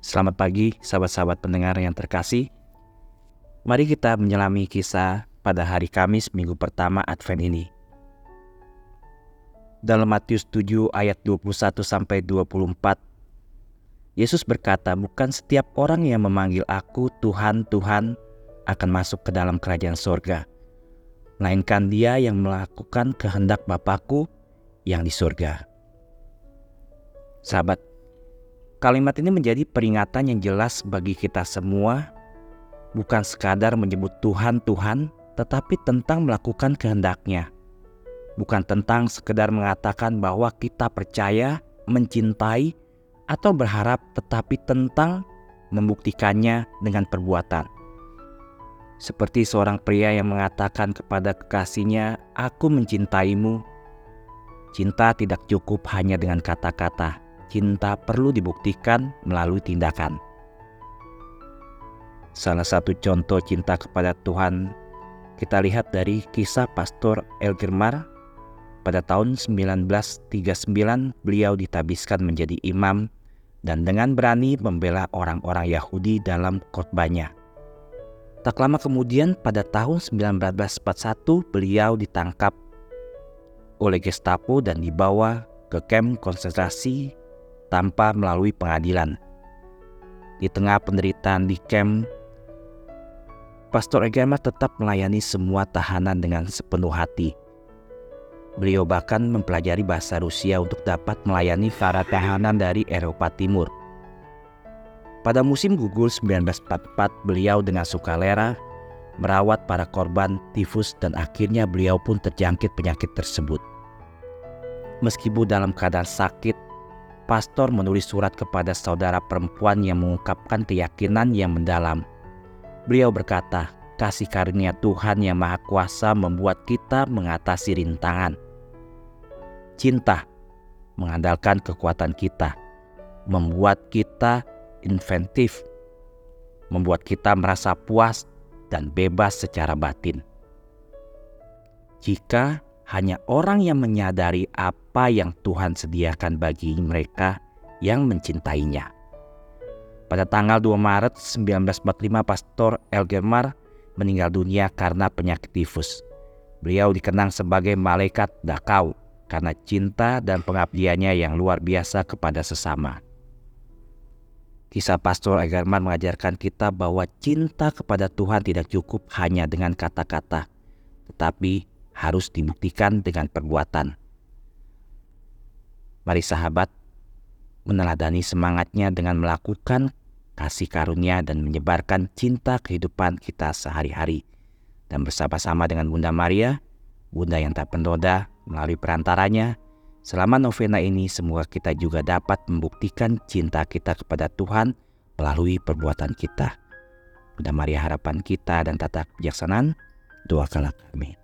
Selamat pagi, sahabat-sahabat pendengar yang terkasih. Mari kita menyelami kisah pada hari Kamis minggu pertama Advent ini. Dalam Matius 7 ayat 21 sampai 24, Yesus berkata, "Bukan setiap orang yang memanggil aku Tuhan, Tuhan akan masuk ke dalam kerajaan sorga, melainkan dia yang melakukan kehendak Bapakku yang di sorga." Sahabat, Kalimat ini menjadi peringatan yang jelas bagi kita semua, bukan sekadar menyebut Tuhan Tuhan, tetapi tentang melakukan kehendaknya. Bukan tentang sekedar mengatakan bahwa kita percaya, mencintai, atau berharap, tetapi tentang membuktikannya dengan perbuatan. Seperti seorang pria yang mengatakan kepada kekasihnya, "Aku mencintaimu." Cinta tidak cukup hanya dengan kata-kata, cinta perlu dibuktikan melalui tindakan. Salah satu contoh cinta kepada Tuhan kita lihat dari kisah Pastor Elgermar pada tahun 1939 beliau ditabiskan menjadi imam dan dengan berani membela orang-orang Yahudi dalam khotbahnya. Tak lama kemudian pada tahun 1941 beliau ditangkap oleh Gestapo dan dibawa ke kamp konsentrasi tanpa melalui pengadilan. Di tengah penderitaan di camp, Pastor Egerma tetap melayani semua tahanan dengan sepenuh hati. Beliau bahkan mempelajari bahasa Rusia untuk dapat melayani para tahanan dari Eropa Timur. Pada musim gugur 1944, beliau dengan sukarela merawat para korban tifus dan akhirnya beliau pun terjangkit penyakit tersebut. Meskipun dalam keadaan sakit, pastor menulis surat kepada saudara perempuan yang mengungkapkan keyakinan yang mendalam. Beliau berkata, kasih karunia Tuhan yang Maha Kuasa membuat kita mengatasi rintangan. Cinta mengandalkan kekuatan kita, membuat kita inventif, membuat kita merasa puas dan bebas secara batin. Jika hanya orang yang menyadari apa yang Tuhan sediakan bagi mereka yang mencintainya. Pada tanggal 2 Maret 1945 Pastor Elgemar meninggal dunia karena penyakit tifus. Beliau dikenang sebagai malaikat Dakau karena cinta dan pengabdiannya yang luar biasa kepada sesama. Kisah Pastor Egerman mengajarkan kita bahwa cinta kepada Tuhan tidak cukup hanya dengan kata-kata, tetapi harus dibuktikan dengan perbuatan. Mari sahabat, meneladani semangatnya dengan melakukan kasih karunia dan menyebarkan cinta kehidupan kita sehari-hari. Dan bersama-sama dengan Bunda Maria, Bunda yang tak pendoda melalui perantaranya, selama novena ini semoga kita juga dapat membuktikan cinta kita kepada Tuhan melalui perbuatan kita. Bunda Maria harapan kita dan tata kebijaksanaan, doakanlah kami.